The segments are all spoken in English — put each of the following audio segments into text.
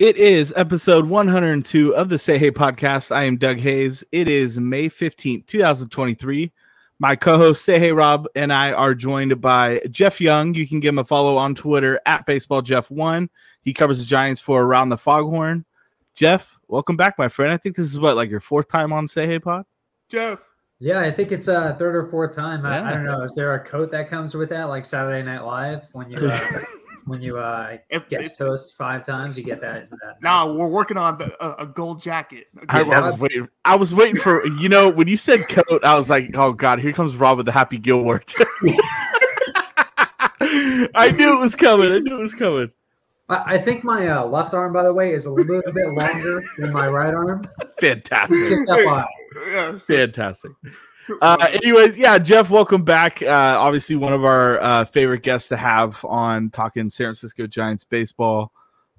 It is episode 102 of the Say Hey podcast. I am Doug Hayes. It is May 15th, 2023. My co host, Say Hey Rob, and I are joined by Jeff Young. You can give him a follow on Twitter at BaseballJeff1. He covers the Giants for Around the Foghorn. Jeff, welcome back, my friend. I think this is what, like your fourth time on Say Hey Pod? Jeff. Yeah, I think it's a third or fourth time. I, Yeah. I don't know. Is there a coat that comes with that, like Saturday Night Live, when you uh, when you uh, If- guest if- toast five times, you get that. that Nah, we're working on the, a, a gold jacket. A I, gold- I was waiting. I was waiting for you know when you said coat. I was like, oh god, here comes Rob with the Happy Gilmore. I knew it was coming. I knew it was coming. I, I think my uh, left arm, by the way, is a little bit longer than my right arm. Fantastic. Just FYI. Yes. Fantastic. Uh, anyways, yeah, Jeff, welcome back. Uh, obviously, one of our uh, favorite guests to have on talking San Francisco Giants baseball.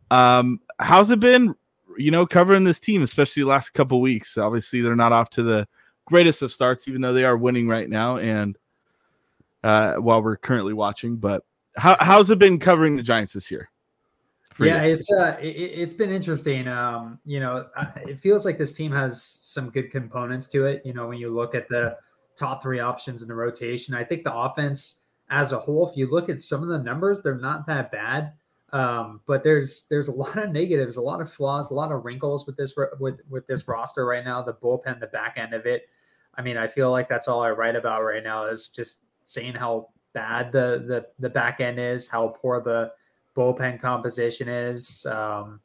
Um, how's it been? You know, covering this team, especially the last couple weeks. Obviously, they're not off to the greatest of starts, even though they are winning right now. And uh, while we're currently watching, but how, how's it been covering the Giants this year? Yeah, you? it's uh, it, it's been interesting. Um, you know, it feels like this team has some good components to it. You know, when you look at the top three options in the rotation, I think the offense as a whole, if you look at some of the numbers, they're not that bad. Um, but there's there's a lot of negatives, a lot of flaws, a lot of wrinkles with this with with this roster right now. The bullpen, the back end of it. I mean, I feel like that's all I write about right now is just saying how bad the the the back end is, how poor the bullpen composition is. Um,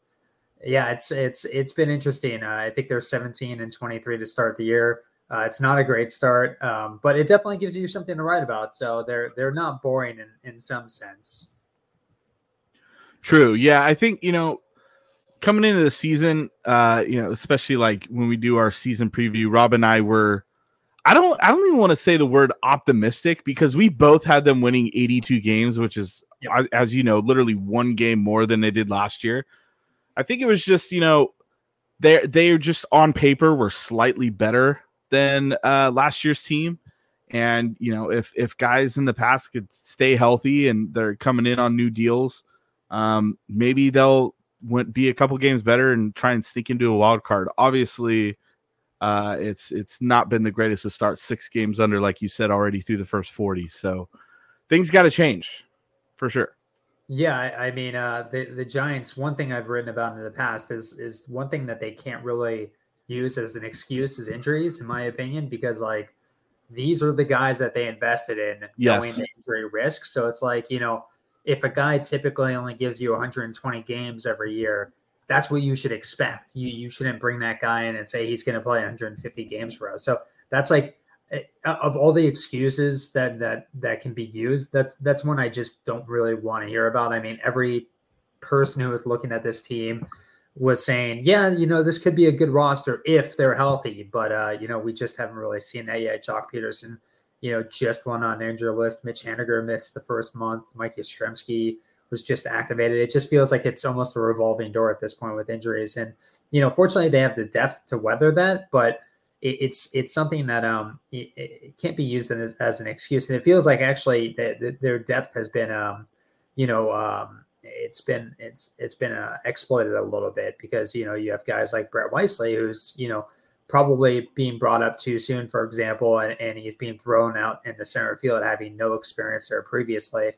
yeah, it's it's it's been interesting. Uh, I think they're 17 and 23 to start the year. Uh, it's not a great start, um, but it definitely gives you something to write about. So they're they're not boring in in some sense. True. Yeah, I think you know coming into the season, uh, you know, especially like when we do our season preview, Rob and I were I don't I don't even want to say the word optimistic because we both had them winning 82 games, which is Yep. as, you know, literally one game more than they did last year. I think it was just, you know, they they are just on paper were slightly better than uh last year's team. And you know, if if guys in the past could stay healthy and they're coming in on new deals, um, maybe they'll went be a couple games better and try and sneak into a wild card. Obviously, uh, it's it's not been the greatest to start six games under, like you said already through the first forty. So things got to change for sure. Yeah, I, I mean, uh, the the Giants. One thing I've written about in the past is is one thing that they can't really use as an excuse is injuries, in my opinion, because like these are the guys that they invested in Yes. knowing the injury risk. So it's like you know, if a guy typically only gives you 120 games every year, that's what you should expect. You you shouldn't bring that guy in and say he's going to play 150 games for us. So that's like of all the excuses that that that can be used that's that's one i just don't really want to hear about. I mean every person who was looking at this team was saying yeah you know this could be a good roster if they're healthy but uh you know we just haven't really seen that yet. Joc Pederson you know just went on injury list. Mitch haniger missed the first month. Mike Yastrzemski was just activated. It just feels like it's almost a revolving door at this point with injuries. And you know fortunately they have the depth to weather that but it, it's it's something that um it, it can't be used as, as an excuse, and it feels like actually that their depth has been um you know um it's been it's it's been uh, exploited a little bit because you know you have guys like Brett Wisely who's you know probably being brought up too soon, for example, and, and he's being thrown out in the center field having no experience there previously.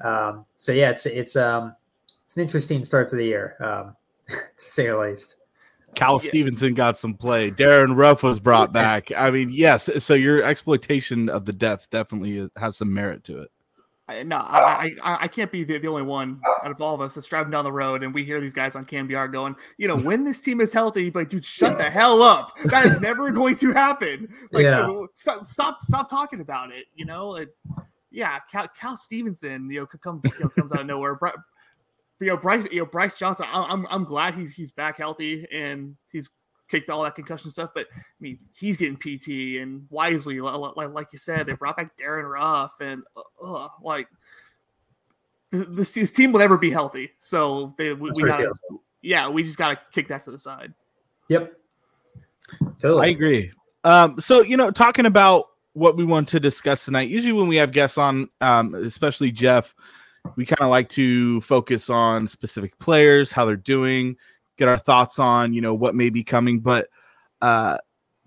Um, so yeah, it's it's um it's an interesting start to the year, um, to say the least. Cal Stevenson got some play. Darin Ruf was brought back. I mean, yes. So your exploitation of the depth definitely has some merit to it. I, no, I, I I can't be the, the only one out of all of us that's driving down the road and we hear these guys on KNBR going, you know, when this team is healthy, like, dude, shut the hell up. That is never going to happen. Like, Yeah. so stop, stop, stop talking about it. You know, it, yeah, Cal, Cal Stevenson, you know, could come, you know, comes out of nowhere. Bri- you know, Bryce, you know, Bryce Johnson. I- I'm, I'm glad he's he's back healthy and he's kicked all that concussion stuff. But I mean, he's getting PT and wisely, like, like you said, they brought back Darin Ruf and uh, like this, this, this team will never be healthy. So they, we, we gotta, yeah, we just gotta kick that to the side. Yep. Totally. I agree. Um, so you know, talking about what we want to discuss tonight. Usually, when we have guests on, um, especially Jeff, we kind of like to focus on specific players, how they're doing, get our thoughts on you know what may be coming. But uh,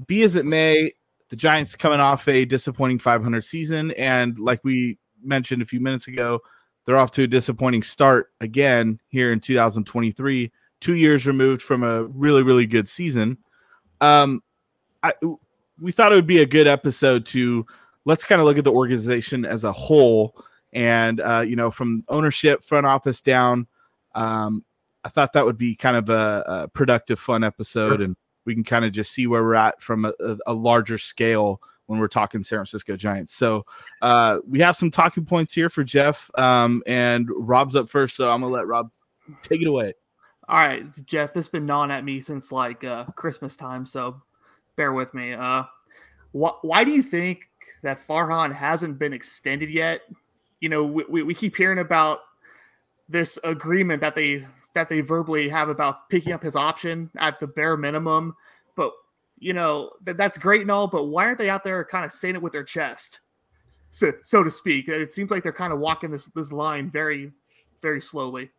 be as it may, the Giants coming off a disappointing 500 season, and like we mentioned a few minutes ago, they're off to a disappointing start again here in 2023. Two years removed from a really, really good season. Um, I we thought it would be a good episode to let's kind of look at the organization as a whole, and uh, you know, from ownership, front office down. Um, I thought that would be kind of a, a productive, fun episode, and we can kind of just see where we're at from a, a, a larger scale when we're talking San Francisco Giants. So uh, we have some talking points here for Jeff, um, and Rob's up first, so I'm gonna let Rob take it away. All right, Jeff, this has been gnawing at me since like uh, Christmas time, so bear with me. Uh, wh- why do you think that Farhan hasn't been extended yet? You know, we, we, keep hearing about this agreement that they that they verbally have about picking up his option at the bare minimum, but you know that that's great and all, but why aren't they out there kind of saying it with their chest, so so to speak? It seems like they're kind of walking this this line very very slowly.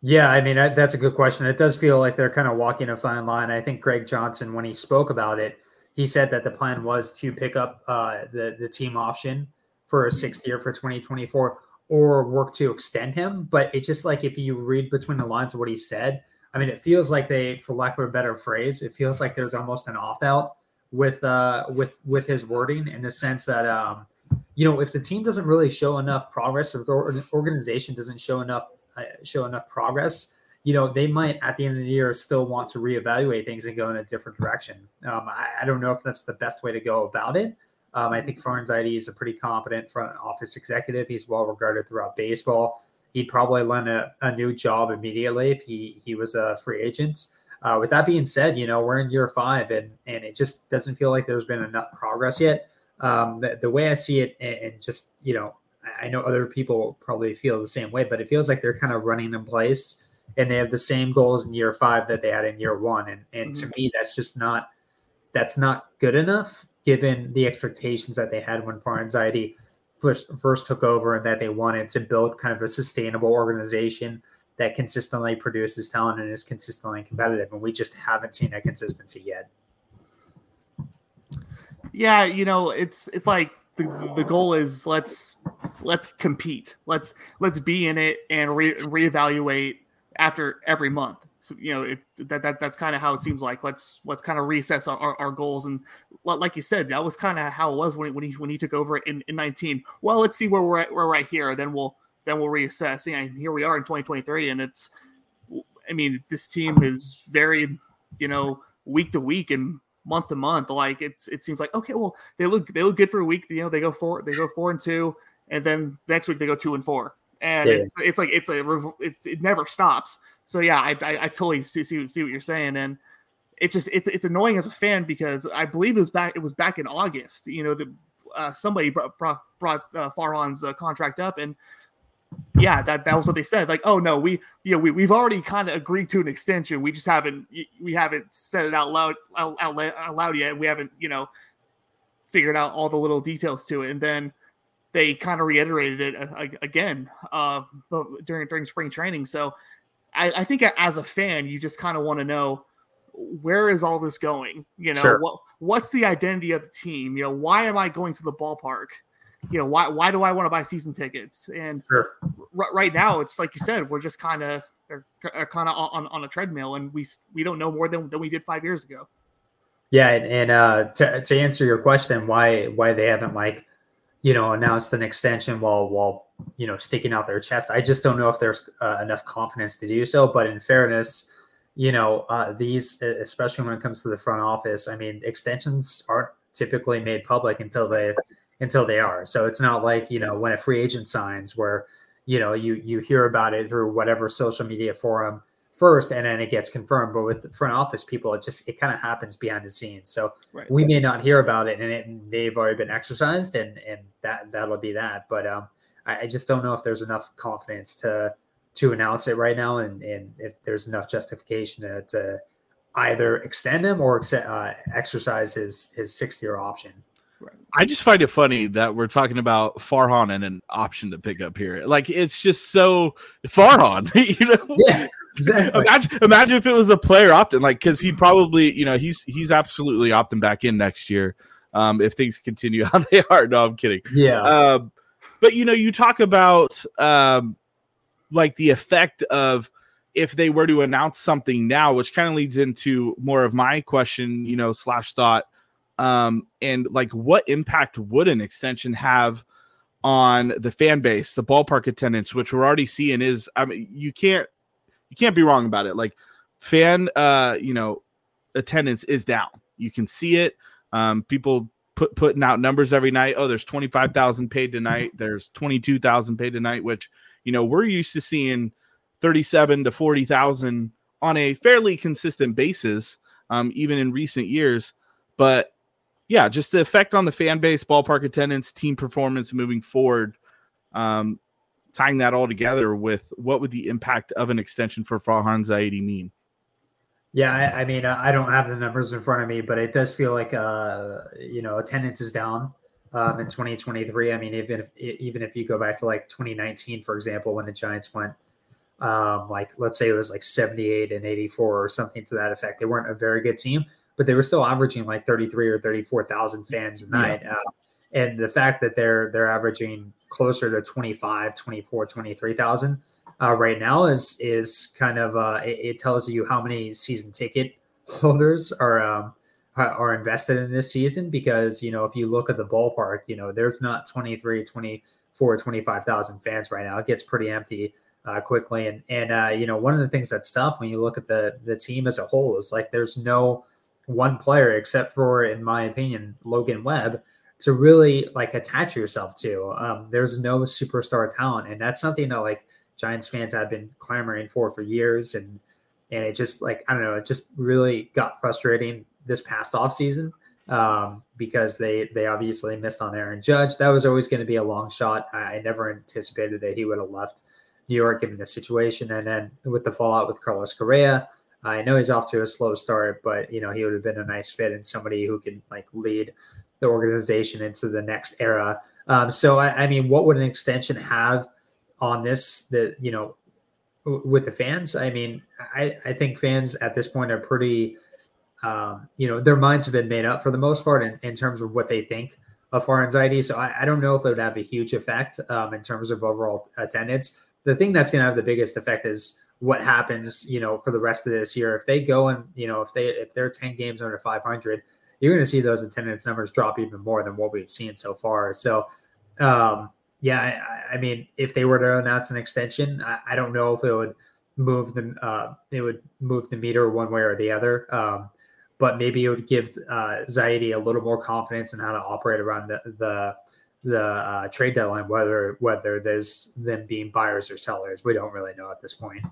Yeah, I mean that, that's a good question. It does feel like they're kind of walking a fine line. I think Greg Johnson, when he spoke about it, he said that the plan was to pick up uh, the the team option for a sixth year for 2024 or work to extend him. But it just like if you read between the lines of what he said, I mean, it feels like they, for lack of a better phrase, it feels like there's almost an opt out with uh with with his wording in the sense that um you know if the team doesn't really show enough progress or the organization doesn't show enough uh, show enough progress, you know, they might at the end of the year still want to reevaluate things and go in a different direction. Um, I, I don't know if that's the best way to go about it. Um, I think Farhan Zaidi is a pretty competent front office executive. He's well regarded throughout baseball. He'd probably land a, a new job immediately if he he was a free agent. Uh, with that being said, you know we're in year five, and and it just doesn't feel like there's been enough progress yet. Um, the, the way I see it, and, and just you know I know other people probably feel the same way, but it feels like they're kind of running in place and they have the same goals in year five that they had in year one. And and to me, that's just not that's not good enough given the expectations that they had when Farhan Zaidi first first took over and that they wanted to build kind of a sustainable organization that consistently produces talent and is consistently competitive. And we just haven't seen that consistency yet. yeah you know it's it's like the, the goal is let's let's compete let's let's be in it and re- reevaluate after every month so you know it, that, that that's kind of how it seems like let's let's kind of reassess our, our, our goals and like you said that was kind of how it was when, when he when he took over in, in 19 well let's see where we're at we're right here then we'll then we'll reassess yeah and here we are in 2023 and it's i mean this team is very you know week to week and month to month. Like it's it seems like okay, well they look they look good for a week. You know they go four they go four and two, and then next week they go two and four, and Yeah. it's it's like it's a it, it never stops. So yeah, I I, I totally see, see see what you're saying, and it just it's it's annoying as a fan because I believe it was back it was back in August. You know the uh, somebody brought brought, brought uh, Farhan's uh, contract up and. Yeah, that, that was what they said. Like, oh no, we you know we we've already kind of agreed to an extension. We just haven't we haven't said it out loud out, out, out loud yet. We haven't you know figured out all the little details to it. And then they kind of reiterated it uh, again uh, during during spring training. So I, I think as a fan, you just kind of want to know where is all this going. You know, Sure. what what's the identity of the team? You know, why am I going to the ballpark? You know, why why do I want to buy season tickets? And Sure. r- right now, it's like you said, we're just kind of they're kind of on, on a treadmill, and we we don't know more than, than we did five years ago. Yeah, and, and uh, to to answer your question, why why they haven't like you know, announced an extension while while you know sticking out their chest. I just don't know if there's uh, enough confidence to do so. But in fairness, you know, uh, these especially when it comes to the front office, I mean, extensions aren't typically made public until they until they are. So it's not like you know when a free agent signs where you know you you hear about it through whatever social media forum first and then it gets confirmed but with the front office people it just it kind of happens behind the scenes so right. we may not hear about it and it may have already been exercised and and that that'll be that but um I, I just don't know if there's enough confidence to to announce it right now and and if there's enough justification to, to either extend him or uh, exercise his his six year option I just find it funny that we're talking about Farhan and an option to pick up here. Like it's just so Farhan, you know. Yeah, exactly. imagine, imagine if it was a player opting, like because he probably, you know, he's he's absolutely opting back in next year. Um, if things continue how they are. No, I'm kidding. Yeah. Um, but you know, you talk about um, like the effect of if they were to announce something now, which kind of leads into more of my question, you know, slash thought um, and like what impact would an extension have on the fan base, the ballpark attendance, which we're already seeing is, I mean, you can't, you can't be wrong about it. Like fan, uh, you know, attendance is down. You can see it. Um, people put putting out numbers every night. Oh, there's 25,000 paid tonight. There's 22,000 paid tonight, which, you know, we're used to seeing 37 to 40,000 on a fairly consistent basis, um, even in recent years. But yeah, just the effect on the fan base, ballpark attendance, team performance moving forward. Um, tying that all together with what would the impact of an extension for Farhan Zaidi mean? Yeah, I, I, mean, I don't have the numbers in front of me, but it does feel like uh, you know attendance is down um, in 2023. I mean, even if even if you go back to like 2019, for example, when the Giants went um, like let's say it was like 78 and 84 or something to that effect, they weren't a very good team but they were still averaging like 33 or 34,000 fans a night. Yeah. Uh, and the fact that they're they're averaging closer to 25, 24, 23,000 uh, right now is is kind of uh, it, it, tells you how many season ticket holders are um, are invested in this season because you know if you look at the ballpark, you know there's not 23, 24, 25,000 fans right now. It gets pretty empty. Uh, quickly and and uh, you know one of the things that's tough when you look at the the team as a whole is like there's no one player, except for, in my opinion, Logan Webb, to really like attach yourself to. Um, there's no superstar talent, and that's something that like Giants fans have been clamoring for for years, and and it just like I don't know, it just really got frustrating this past off season um, because they they obviously missed on Aaron Judge. That was always going to be a long shot. I, I never anticipated that he would have left New York given the situation, and then with the fallout with Carlos Correa I know he's off to a slow start, but you know he would have been a nice fit and somebody who can like lead the organization into the next era. Um, so I, I, mean, what would an extension have on this? That you know, w- with the fans. I mean, I, I think fans at this point are pretty. Um, you know, their minds have been made up for the most part in, in terms of what they think of Farhan Zaidi. So I, I, don't know if it would have a huge effect um, in terms of overall attendance. The thing that's going to have the biggest effect is what happens, you know, for the rest of this year. If they go and, you know, if they if they're 10 games under 500, you're going to see those attendance numbers drop even more than what we've seen so far. So, um, yeah, I, I mean, if they were to announce an extension, I, I don't know if it would move them. Uh, it would move the meter one way or the other. Um, but maybe it would give uh, Zaidi a little more confidence in how to operate around the the, the uh, trade deadline, whether whether there's them being buyers or sellers. We don't really know at this point.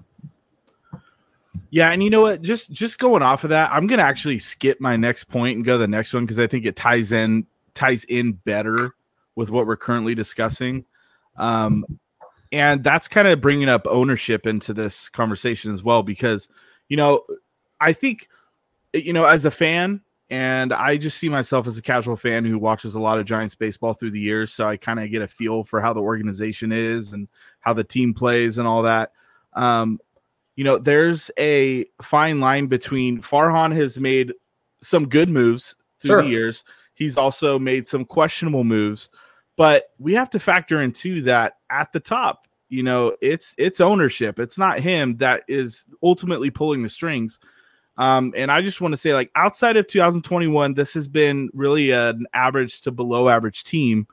Yeah, and you know what? Just just going off of that, I'm gonna actually skip my next point and go to the next one because I think it ties in ties in better with what we're currently discussing. Um, and that's kind of bringing up ownership into this conversation as well because you know I think you know as a fan and I just see myself as a casual fan who watches a lot of Giants baseball through the years, so I kind of get a feel for how the organization is and how the team plays and all that. Um, you know, there's a fine line between Farhan has made some good moves through sure. the years. He's also made some questionable moves, but we have to factor into that at the top. You know, it's it's ownership. It's not him that is ultimately pulling the strings. Um, and I just want to say, like outside of 2021, this has been really an average to below average team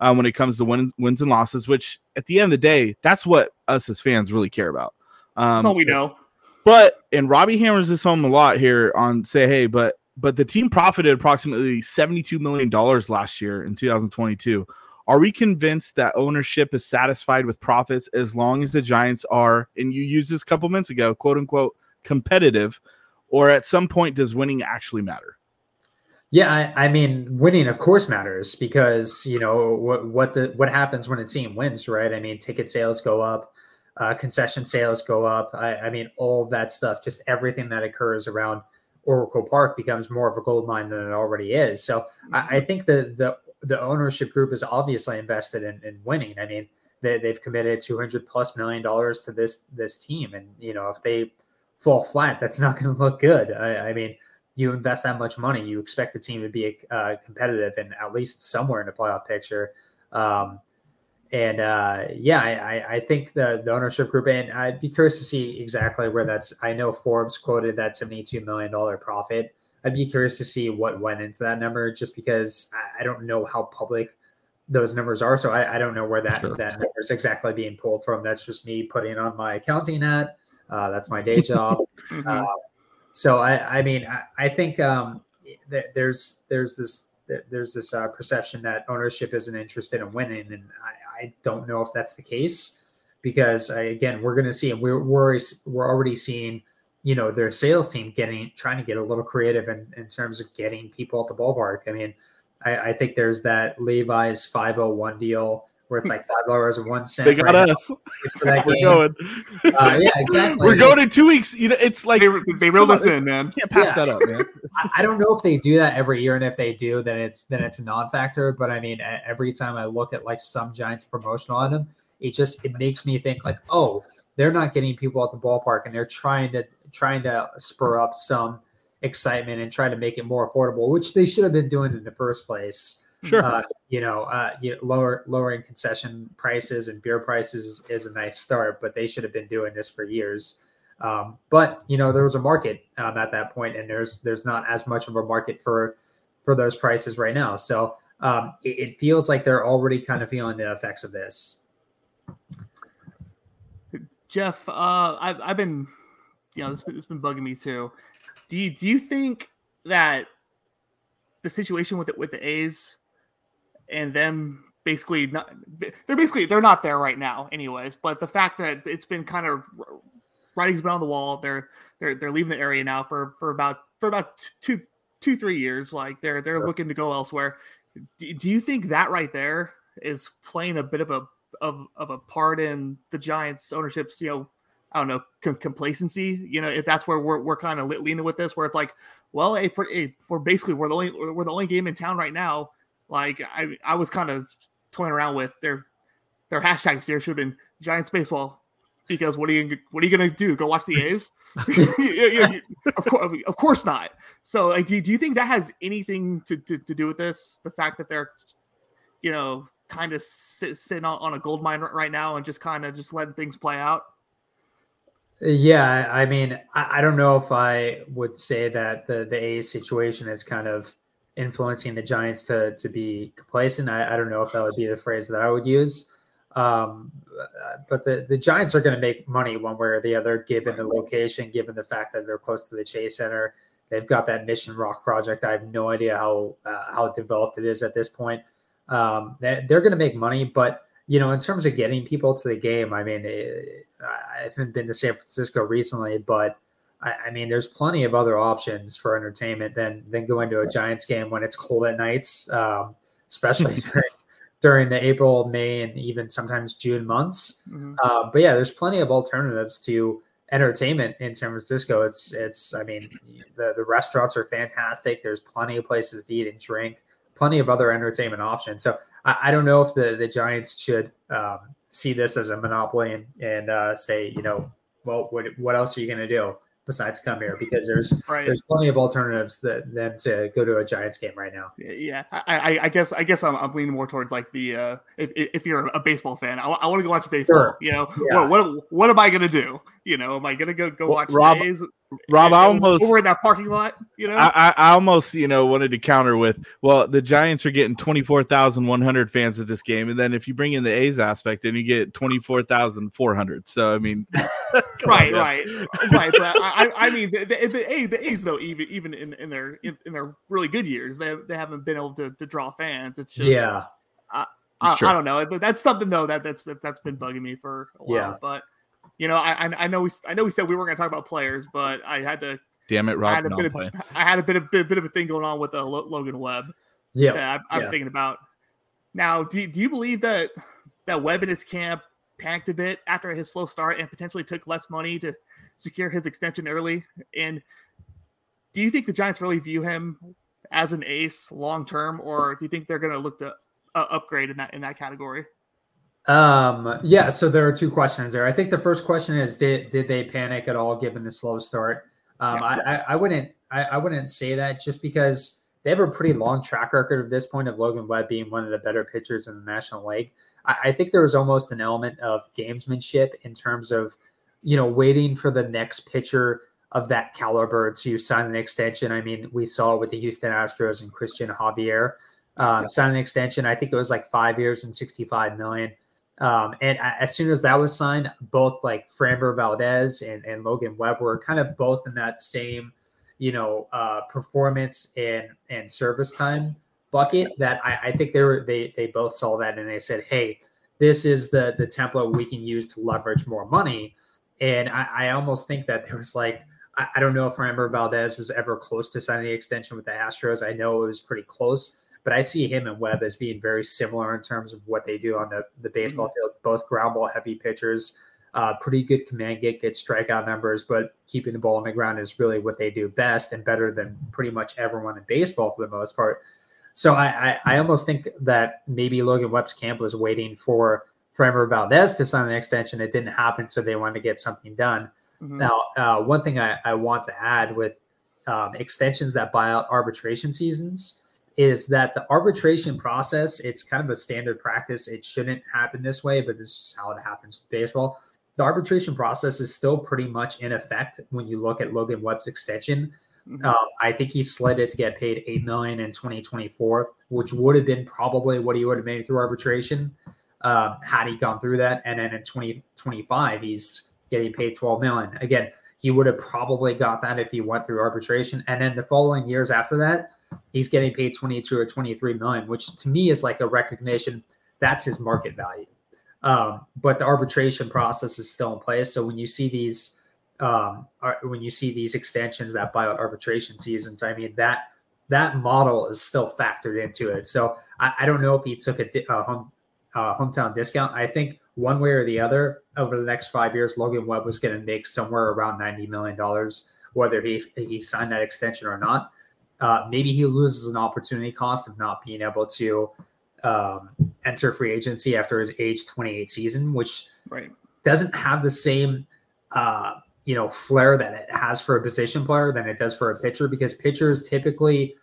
uh, when it comes to win, wins and losses. Which at the end of the day, that's what us as fans really care about. Um, That's all we know. but and Robbie hammers this home a lot here on say hey, but but the team profited approximately $72 million last year in 2022. Are we convinced that ownership is satisfied with profits as long as the Giants are, and you used this a couple minutes ago, quote unquote, competitive, or at some point does winning actually matter? Yeah, I, I mean, winning of course matters because you know what what the what happens when a team wins, right? I mean, ticket sales go up, uh, concession sales go up. I, I mean, all that stuff, just everything that occurs around Oracle Park becomes more of a gold mine than it already is. So I, I think the the the ownership group is obviously invested in, in winning. I mean, they, they've committed 200 plus million dollars to this this team, and you know if they fall flat, that's not going to look good. I, I mean you invest that much money, you expect the team to be uh, competitive and at least somewhere in the playoff picture. Um, and uh, yeah, I, I think the, the ownership group, and I'd be curious to see exactly where that's. I know Forbes quoted that $72 million profit. I'd be curious to see what went into that number just because I, I don't know how public those numbers are. So I, I don't know where that, Sure. that number is exactly being pulled from. That's just me putting on my accounting hat. Uh, that's my day job. Mhm. Uh, so I, I mean, I, I think um, th- there's there's this there's this uh, perception that ownership isn't interested in winning, and I, don't know if that's the case because I, again, we're going to see, and we're we're we're already seeing, you know, their sales team getting trying to get a little creative in, in terms of getting people at the ballpark. I mean, I, I think there's that Levi's 501 deal where it's like five dollars and one cent. They got right us. for that We're game. going. Uh, yeah, exactly. We're going in two weeks. You know, it's like they, they reeled us in, man. Can't pass Yeah. that up, man. I, I don't know if they do that every year, and if they do, then it's then it's a non-factor. But I mean, every time I look at like some Giants promotional item, it just it makes me think like, oh, they're not getting people at the ballpark, and they're trying to trying to spur up some excitement and try to make it more affordable, which they should have been doing in the first place. Sure. Uh, you know, uh, you know, lower lowering concession prices and beer prices is, is a nice start, but they should have been doing this for years. Um, but you know, there was a market um, at that point, and there's there's not as much of a market for for those prices right now. So um, it, it feels like they're already kind of feeling the effects of this. Jeff, uh, I've I've been, you know, this it's been bugging me too. Do you do you think that the situation with it with the A's and them basically not they're basically they're not there right now, anyways. But the fact that it's been kind of writing's been on the wall. They're they're they're leaving the area now for for about for about two two three years. Like they're they're Sure. looking to go elsewhere. Do, do you think that right there is playing a bit of a of of a part in the Giants ownership's you know I don't know com- complacency. You know if that's where we're we're kind of leaning with this, where it's like, well, hey, we're basically we're the only we're the only game in town right now. Like I I was kind of toying around with their their hashtags here should have been Giants baseball. Because what are you what are you gonna do? Go watch the A's? Of course, of course not. So, like, do you, do you think that has anything to, to, to do with this? The fact that they're, you know, kind of sit, sitting on, on a gold mine right now and just kind of just letting things play out? Yeah, I mean, I, I don't know if I would say that the the A's situation is kind of influencing the Giants to to be complacent. I, I don't know if that would be the phrase that I would use. Um, but the, the Giants are going to make money one way or the other, given the location, given the fact that they're close to the Chase Center. They've got that Mission Rock project. I have no idea how uh, how developed it is at this point. Um, they, they're going to make money, but you know, in terms of getting people to the game, I mean, eh, I haven't been to San Francisco recently, but I, I mean, there's plenty of other options for entertainment than than going to a Giants game when it's cold at nights, um, especially during, during the April, May, and even sometimes June months. Mhm. Uh, but yeah, there's plenty of alternatives to entertainment in San Francisco. It's it's I mean the the restaurants are fantastic. There's plenty of places to eat and drink, plenty of other entertainment options. So I, I don't know if the the Giants should um, see this as a monopoly and and uh, say you know well what what else are you going to do besides come here because there's Right. there's plenty of alternatives that than to go to a Giants game right now. Yeah, I, I, I guess I guess I'm, I'm leaning more towards like the uh, if, if you're a baseball fan, I, want to go watch baseball. Sure. You know, Yeah. what, what what am I gonna do? You know, am I gonna go go watch Rob- the A's? Rob, I And- and almost over in that parking lot. You know, I, I, I almost, you know, wanted to counter with, well, the Giants are getting 24,100 fans at this game. And then if you bring in the A's aspect, then you get 24,400. So, I mean, come on, right, right, right. But I, I I mean, the, the, the, A's, the A's though, even even in, in their in, in their really good years, they they haven't been able to, to draw fans. It's just yeah, I, It's. I don't know. But That's something though that that's that, that's been bugging me for a while. Yeah. But you know, I I- I know we I know we said we weren't going to talk about players, but I had to. Damn it, I Rob. had a bit I'm of. I had a bit of bit, bit of a thing going on with uh, Lo- Logan Webb yeah. that I'm, I'm yeah. thinking about. Now, do you- do you believe that that Webb and his camp panicked a bit after his slow start and potentially took less money to secure his extension early? And do you think the Giants really view him as an ace long term, or do you think they're going to look to uh, upgrade in that in that category? Um, yeah, so there are two questions there. I think the first question is did did they panic at all given the slow start? Um, Yeah. I, I, I wouldn't I, I wouldn't say that just because they have a pretty long track record at this point of Logan Webb being one of the better pitchers in the National League. I, I think there was almost an element of gamesmanship in terms of, you know, waiting for the next pitcher of that caliber to sign an extension. I mean, we saw it with the Houston Astros and Cristian Javier um, sign an extension. I think it was like five years and 65 million. Um, and as soon as that was signed, both like Framber Valdez and, and Logan Webb were kind of both in that same, you know, uh, performance and and service time bucket. That I, I think they were they they both saw that and they said, hey, this is the the template we can use to leverage more money. And I, I almost think that there was like I, I don't know if Framber Valdez was ever close to signing the extension with the Astros. I know it was pretty close but I see him and Webb as being very similar in terms of what they do on the, the baseball field. Both ground ball heavy pitchers, uh, pretty good command get, good strikeout numbers, but keeping the ball on the ground is really what they do best and better than pretty much everyone in baseball for the most part. So I, I, I almost think that maybe Logan Webb's camp was waiting for Framber Valdez to sign an extension. It didn't happen, so they wanted to get something done. Mhm. Now, uh, one thing I, I want to add with um, extensions that buy out arbitration seasons is that the arbitration process, it's kind of a standard practice. It shouldn't happen this way, but this is how it happens with baseball. The arbitration process is still pretty much in effect when you look at Logan Webb's extension. Mhm. Um, I think he's slated to get paid eight million in 2024, which would have been probably what he would have made through arbitration um, had he gone through that. And then in 2025, he's getting paid 12 million. Again, he would have probably got that if he went through arbitration. And then the following years after that, he's getting paid 22 or 23 million, which to me is like a recognition that's his market value. Um, but the arbitration process is still in place. So when you see these, um, when you see these extensions that buy out arbitration seasons, I mean that that model is still factored into it. So I, I don't know if he took a, di- a home uh, hometown discount. I think one way or the other over the next five years, Logan Webb was going to make somewhere around ninety million dollars, whether he he signed that extension or not. Uh, maybe he loses an opportunity cost of not being able to um, enter free agency after his age 28 season, which Right. doesn't have the same uh, you know flair that it has for a position player than it does for a pitcher because pitchers typically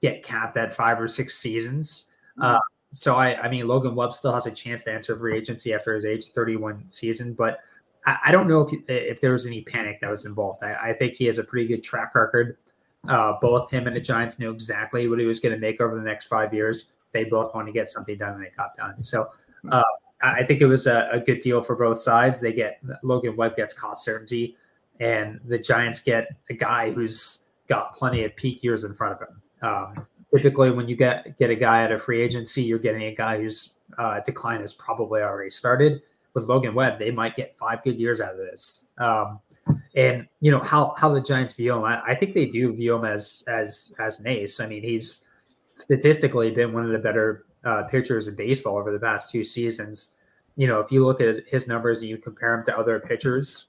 get capped at five or six seasons. Uh, so I, I mean, Logan Webb still has a chance to enter free agency after his age 31 season, but I, I don't know if if there was any panic that was involved. I, I think he has a pretty good track record. Uh, both him and the Giants knew exactly what he was going to make over the next five years. They both want to get something done, and they got done. So uh, I think it was a, a good deal for both sides. They get Logan Webb gets cost certainty, and the Giants get a guy who's got plenty of peak years in front of him. Um, typically, when you get get a guy at a free agency, you're getting a guy whose uh, decline has probably already started. With Logan Webb, they might get five good years out of this. Um, and you know how how the Giants view him. I, I think they do view him as as as an ace. I mean, he's statistically been one of the better uh, pitchers in baseball over the past two seasons. You know, if you look at his numbers and you compare him to other pitchers,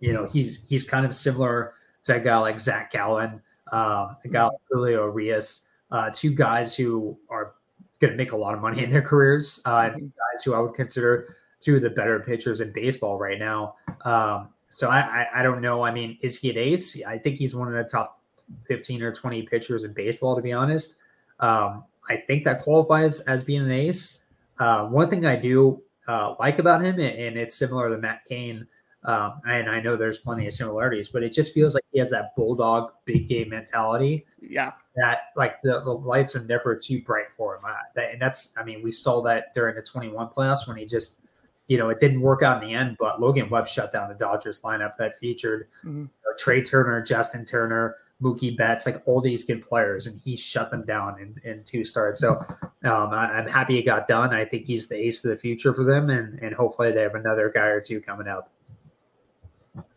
you know he's he's kind of similar to a guy like Zach Gallen, um, a guy like Julio Urías, uh, two guys who are going to make a lot of money in their careers, uh, guys who I would consider two of the better pitchers in baseball right now. Um, so I, I I don't know. I mean, is he an ace? I think he's one of the top fifteen or twenty pitchers in baseball, to be honest. Um, I think that qualifies as being an ace. Uh, one thing I do uh, like about him, and it's similar to Matt Cain, Um, and I know there's plenty of similarities, but it just feels like he has that bulldog big game mentality. Yeah. That like the, the lights are never too bright for him. Uh, that, and that's, I mean, we saw that during the 21 playoffs when he just, you know, it didn't work out in the end, but Logan Webb shut down the Dodgers lineup that featured Mhm. uh, Trea Turner, Justin Turner, Mookie Betts, like all these good players, and he shut them down in, in two starts. So um, I, I'm happy it got done. I think he's the ace of the future for them, and, and hopefully they have another guy or two coming up.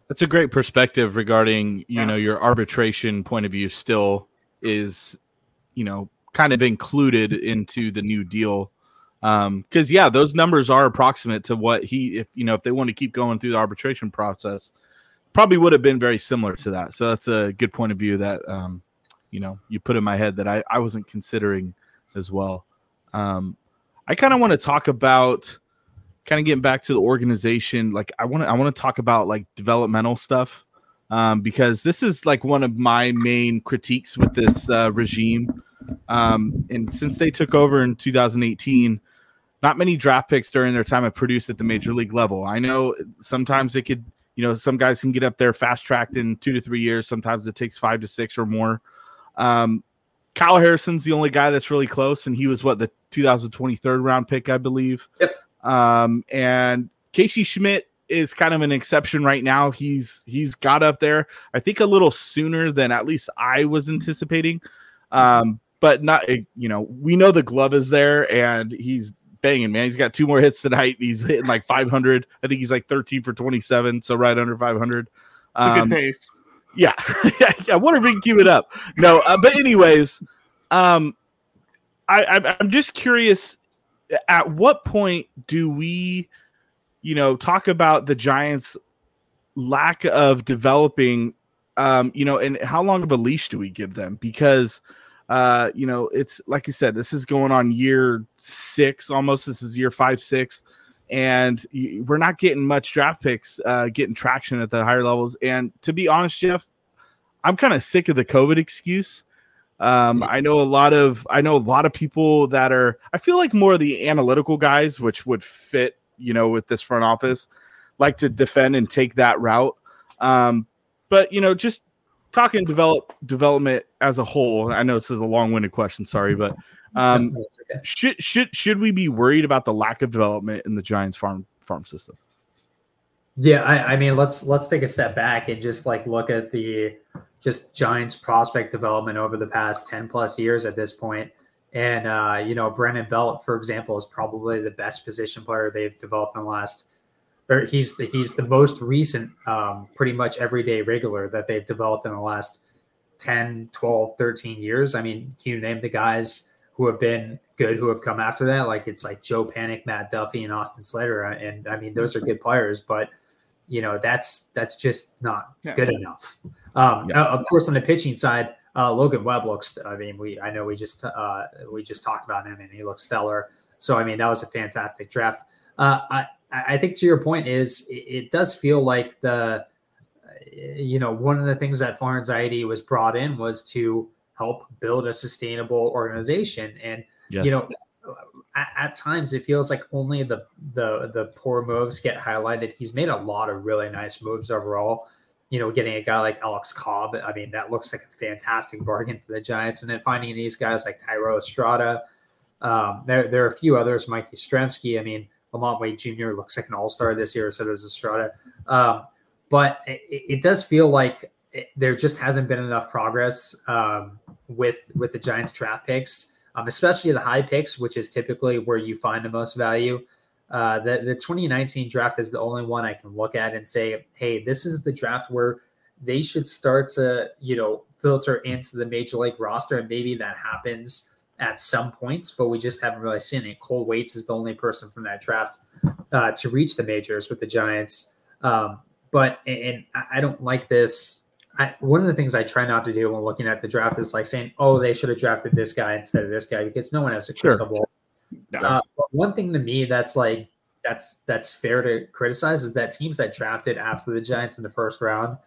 That's a great perspective regarding, you Yeah. know, your arbitration point of view still is, you know, kind of included into the new deal. Um, because yeah, those numbers are approximate to what he if you know, if they want to keep going through the arbitration process, probably would have been very similar to that. So that's a good point of view that um, you know, you put in my head that I, I wasn't considering as well. Um, I kind of want to talk about kind of getting back to the organization like i want to i want to talk about like developmental stuff um, because this is like one of my main critiques with this uh, regime um, and since they took over in 2018 not many draft picks during their time have produced at the major league level i know sometimes it could you know some guys can get up there fast tracked in two to three years sometimes it takes five to six or more um, kyle harrison's the only guy that's really close and he was what the 2023 round pick i believe Yep. um, and Casey Schmidt is kind of an exception right now. He's he's got up there, I think, a little sooner than at least I was anticipating. Um, but not you know, we know the glove is there and he's banging, man. He's got two more hits tonight. He's hitting like 500. I think he's like 13 for 27, so right under 500. It's a good Um, pace. yeah, yeah, I wonder if we can keep it up. No, uh, but anyways, um, I, I I'm just curious. At what point do we, you know, talk about the Giants' lack of developing, um, you know, and how long of a leash do we give them? Because, uh, you know, it's like you said, this is going on year six almost. This is year five, six and we're not getting much draft picks uh, getting traction at the higher levels. And to be honest, Jeff, I'm kind of sick of the COVID excuse. Um, I know a lot of I know a lot of people that are I feel like more of the analytical guys, which would fit, you know, with this front office, like to defend and take that route. Um, but you know, just talking develop development as a whole. I know this is a long-winded question, sorry, but um, okay. should should should we be worried about the lack of development in the Giants farm farm system? Yeah, I, I mean, let's let's take a step back and just like look at the just Giants prospect development over the past ten plus years at this point. And uh, you know, Brandon Belt, for example, is probably the best position player they've developed in the last. Or he's the he's the most recent, um, pretty much everyday regular that they've developed in the last 10, 12, 13 years. I mean, can you name the guys who have been good who have come after that? Like it's like Joe Panik, Matt Duffy, and Austin Slater. And I mean, those are good players, but you know that's that's just not Yeah. good enough. Um, Yeah. uh, Of course, on the pitching side, uh, Logan Webb looks. I mean, we I know we just uh, we just talked about him and he looks stellar. So I mean, that was a fantastic draft. Uh, I I think to your point is it, it does feel like the you know one of the things that Farhan Zaidi was brought in was to help build a sustainable organization and Yes. you know at, at times it feels like only the the the poor moves get highlighted he's made a lot of really nice moves overall you know getting a guy like alex cobb i mean that looks like a fantastic bargain for the giants and then finding these guys like Thairo Estrada um, there, there are a few others Mike Yastrzemski. i mean LaMonte wade jr looks like an all-star this year so does estrada um, but it, it does feel like it, there just hasn't been enough progress um, with with the giants draft picks um, especially the high picks, which is typically where you find the most value. Uh, the, the 2019 draft is the only one I can look at and say, hey, this is the draft where they should start to, you know, filter into the major league roster. And maybe that happens at some points, but we just haven't really seen it. Cole Waits is the only person from that draft uh, to reach the majors with the Giants. Um, but, and I don't like this. I, one of the things I try not to do when looking at the draft is like saying, "Oh, they should have drafted this guy instead of this guy," because no one has a Sure. crystal ball. No. Uh, one thing to me that's like that's that's fair to criticize is that teams that drafted after the Giants in the first round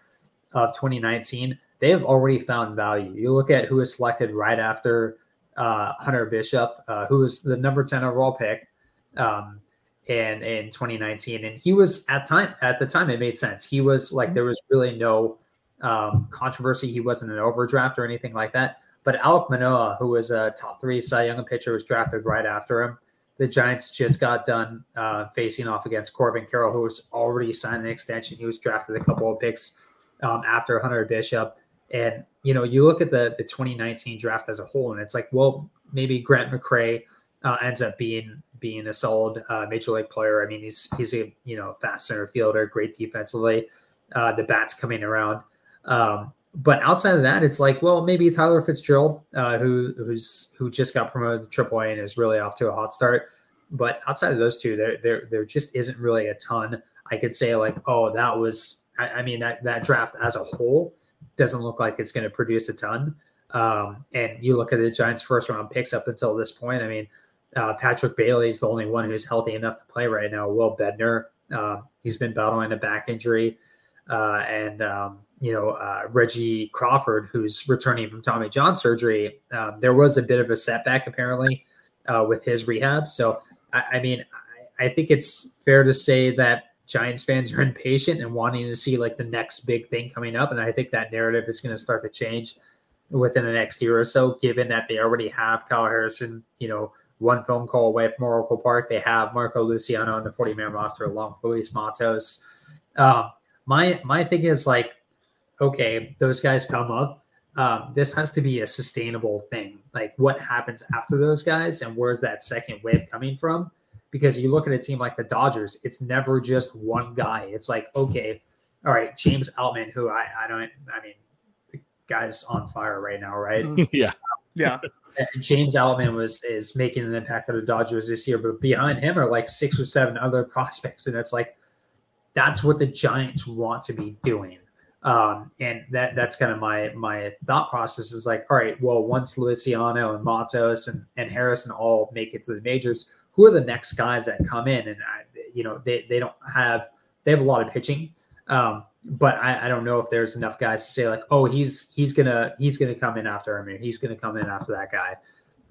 of 2019, they have already found value. You look at who was selected right after uh, Hunter Bishop, uh, who was the number 10 overall pick. Um, in in 2019, and he was at time at the time it made sense. He was like there was really no um, controversy. He wasn't an overdraft or anything like that. But Alek Manoah, who was a top three Cy Young pitcher, was drafted right after him. The Giants just got done uh, facing off against Corbin Carroll, who was already signed an extension. He was drafted a couple of picks um, after Hunter Bishop. And, you know, you look at the, the 2019 draft as a whole, and it's like, well, maybe Grant McCray uh, ends up being being a solid uh, major league player. I mean, he's he's a you know fast center fielder, great defensively. Uh, the bats coming around. Um, but outside of that, it's like, well, maybe Tyler Fitzgerald, uh, who who's who just got promoted to AAA and is really off to a hot start. But outside of those two, there there there just isn't really a ton. I could say like, oh, that was. I, I mean, that that draft as a whole doesn't look like it's going to produce a ton. Um, and you look at the Giants' first round picks up until this point. I mean, uh, Patrick Bailey is the only one who's healthy enough to play right now. Will Bednar, uh, he's been battling a back injury, uh, and um, you know, uh, Reggie Crawford, who's returning from Tommy John surgery, um, there was a bit of a setback apparently uh, with his rehab. So, I, I mean, I, I, think it's fair to say that Giants fans are impatient and wanting to see like the next big thing coming up. And I think that narrative is going to start to change within the next year or so, given that they already have Kyle Harrison, you know, one phone call away from Oracle Park. They have Marco Luciano on the 40 man roster along with Luis Matos. Um, my my thing is like okay, those guys come up. Um, this has to be a sustainable thing. Like what happens after those guys and where's that second wave coming from? Because you look at a team like the Dodgers, it's never just one guy. It's like, okay, all right, James Outman, who I, I don't, I mean, the guy's on fire right now, right? yeah. Yeah. James Outman was is making an impact for the Dodgers this year, but behind him are like six or seven other prospects, and it's like that's what the Giants want to be doing. Um, and that that's kind of my my thought process is like, all right, well, once Luciano and Matos and, and Harrison all make it to the majors, who are the next guys that come in? And I, you know, they they don't have they have a lot of pitching, um, but I, I don't know if there's enough guys to say like, oh, he's he's gonna he's gonna come in after him, he's gonna come in after that guy.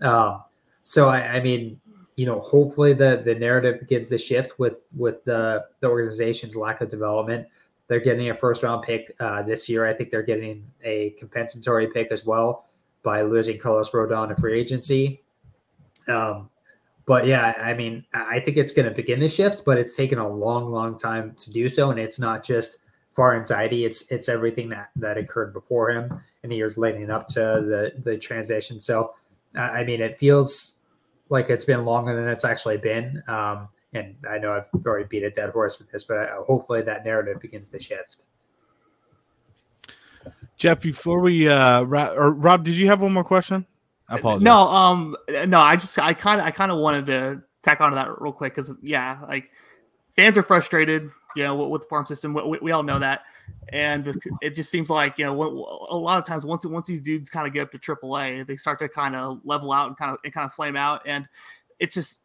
Um, so I, I mean, you know, hopefully the the narrative begins to shift with with the the organization's lack of development. They're getting a first round pick uh, this year. I think they're getting a compensatory pick as well by losing Carlos Rodon to free agency. Um, but yeah, I mean, I think it's going to begin to shift, but it's taken a long, long time to do so, and it's not just Farhan Zaidi. It's it's everything that that occurred before him and the years leading up to the the transition. So, I mean, it feels like it's been longer than it's actually been. Um, and I know I've already beat a dead horse with this, but uh, hopefully that narrative begins to shift. Jeff, before we uh or Rob, did you have one more question? I apologize. No, um no, I just I kind of I kind of wanted to tack onto that real quick cuz yeah, like fans are frustrated, you know, with the farm system. We, we all know that. And it just seems like, you know, a lot of times once once these dudes kind of get up to AAA, they start to kind of level out and kind of and kind of flame out and it's just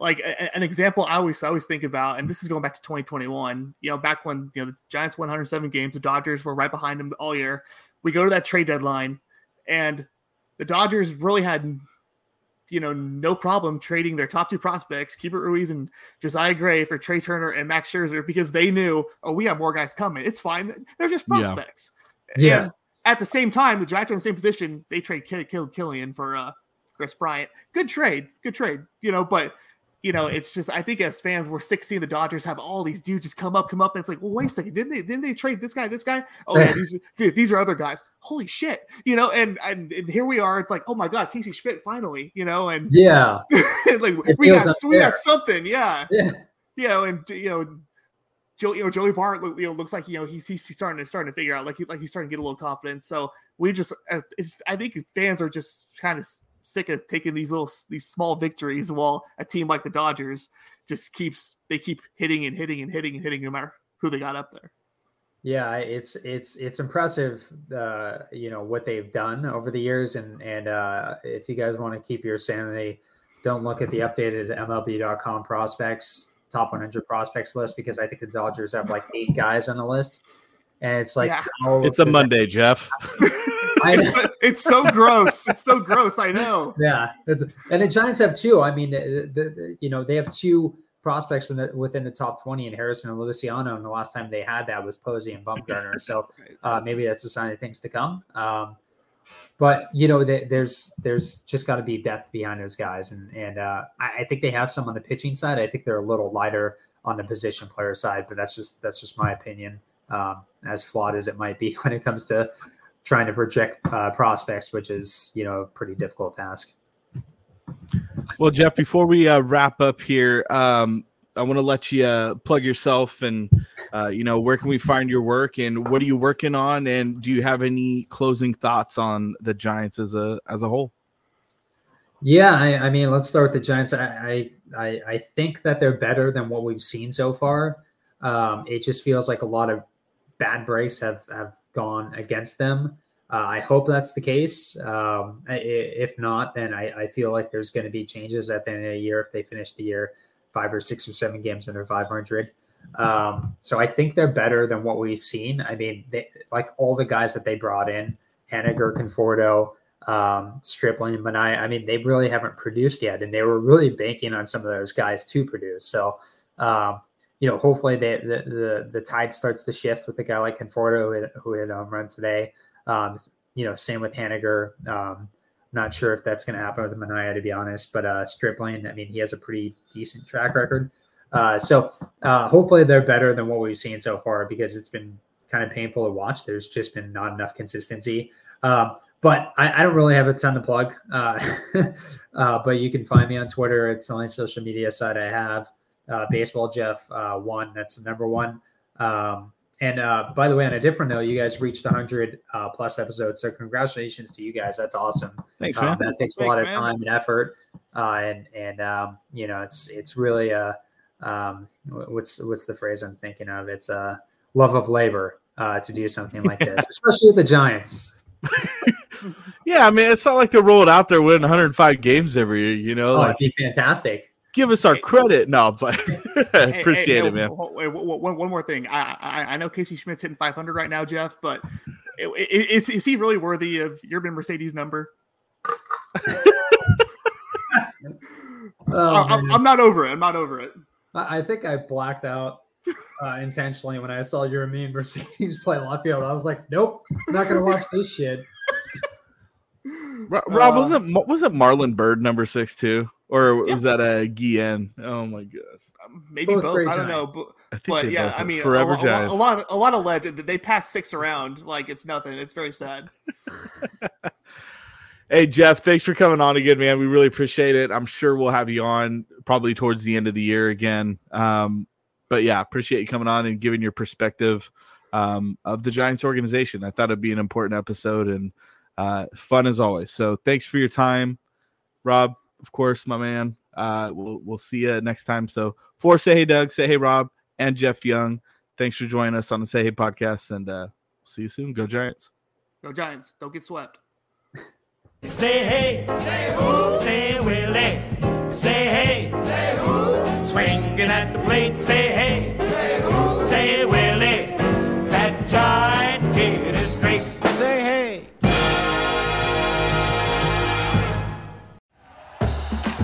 like an example I always I always think about, and this is going back to 2021. You know, back when you know the Giants won 107 games, the Dodgers were right behind them all year. We go to that trade deadline, and the Dodgers really had, you know, no problem trading their top two prospects, Keibert Ruiz and Josiah Gray, for Trea Turner and Max Scherzer because they knew, oh, we have more guys coming. It's fine. They're just prospects. Yeah. yeah. at the same time, the Giants are in the same position. They trade Caleb Killian for uh, Kris Bryant. Good trade. Good trade. You know, but you know, it's just I think as fans we're sick seeing the Dodgers have all these dudes just come up, come up, and it's like, well, wait a second, didn't they didn't they trade this guy, this guy? Oh yeah, these these are other guys. Holy shit, you know, and, and and here we are. It's like, oh my god, Casey Schmitt finally, you know, and yeah, like it we got we got something, yeah, yeah, you know, and you know. Joe, you know, Joey Bart, you know, looks like you know he's he's starting to starting to figure out like he like he's starting to get a little confidence. So we just, I think fans are just kind of sick of taking these little these small victories while a team like the Dodgers just keeps they keep hitting and hitting and hitting and hitting no matter who they got up there. Yeah, it's it's it's impressive, uh, you know what they've done over the years, and and uh, if you guys want to keep your sanity, don't look at the updated MLB.com prospects top 100 prospects list because I think the Dodgers have like eight guys on the list, and it's like yeah. it's a Monday, that, Jeff. it's, so, it's so gross. It's so gross. I know. Yeah, and the Giants have two. I mean, the, the, you know, they have two prospects within the, within the top 20 in Harrison and Luciano. And the last time they had that was Posey and Bumgarner. So uh, maybe that's a sign of things to come. Um, but you know, they, there's there's just got to be depth behind those guys, and and uh, I, I, think they have some on the pitching side. I think they're a little lighter on the position player side, but that's just that's just my opinion. Um, as flawed as it might be when it comes to trying to project uh, prospects, which is you know a pretty difficult task. Well, Jeff, before we uh, wrap up here, um, I want to let you uh, plug yourself and uh, you know where can we find your work and what are you working on and do you have any closing thoughts on the Giants as a as a whole? Yeah, I, I mean, let's start with the Giants. I, I I think that they're better than what we've seen so far. Um, it just feels like a lot of bad breaks have have gone against them. Uh, I hope that's the case. Um, if not, then I, I feel like there's going to be changes at the end of the year if they finish the year five or six or seven games under 500. Um, so I think they're better than what we've seen. I mean, they, like all the guys that they brought in, Haniger, Conforto, um, Stripling, Manaea, I mean, they really haven't produced yet, and they were really banking on some of those guys to produce. So, um, you know, hopefully they, the, the the tide starts to shift with a guy like Conforto who hit, who a home run today. Um, you know, same with Haniger. Um, not sure if that's going to happen with Manaea, to be honest. But uh, Stripling, I mean, he has a pretty decent track record. Uh, so uh, hopefully they're better than what we've seen so far because it's been kind of painful to watch. There's just been not enough consistency. Um, but I, I, don't really have a ton to plug. Uh, uh, but you can find me on Twitter. It's the only social media site I have. Uh, Baseball Jeff uh, one. That's the number one. Um, and uh, by the way, on a different note, you guys reached 100 uh, plus episodes. So congratulations to you guys. That's awesome. Thanks, um, man. that takes Thanks, a lot of time and effort. Uh, and and um, you know, it's it's really a um, what's what's the phrase I'm thinking of? It's a love of labor uh, to do something like this, especially with the Giants. yeah, I mean, it's not like they roll it out there winning 105 games every year. You know, oh, like, it'd be fantastic give us our credit. No, but appreciate hey, hey, it, man. One, one more thing. I, I, I know Casey Schmitt's hitting 500 right now, Jeff, but is, is he really worthy of your Mercedes number? oh, I'm, I'm, not over it. I'm not over it. I think I blacked out uh, intentionally when I saw Yermín Mercedes play left field. I was like, nope, I'm not going to watch this shit. Rob, uh, wasn't wasn't Marlon Byrd number six too? Or yeah. was that a Guillen? Oh my god. Um, maybe both. both I don't know, but, but yeah, I mean, forever a, a, a, lot, a lot of legend. They pass six around like it's nothing. It's very sad. hey Jeff, thanks for coming on again, man. We really appreciate it. I'm sure we'll have you on probably towards the end of the year again. Um, but yeah, appreciate you coming on and giving your perspective um, of the Giants organization. I thought it'd be an important episode and uh, fun as always. So thanks for your time, Rob of course, my man. Uh, we'll we'll see you next time. So for say hey Doug, say hey Rob, and Jeff Young. Thanks for joining us on the Say Hey podcast, and uh, see you soon. Go Giants. Go Giants. Don't get swept. say hey, say who, say Willie, say hey, say who, swinging at the plate, say hey,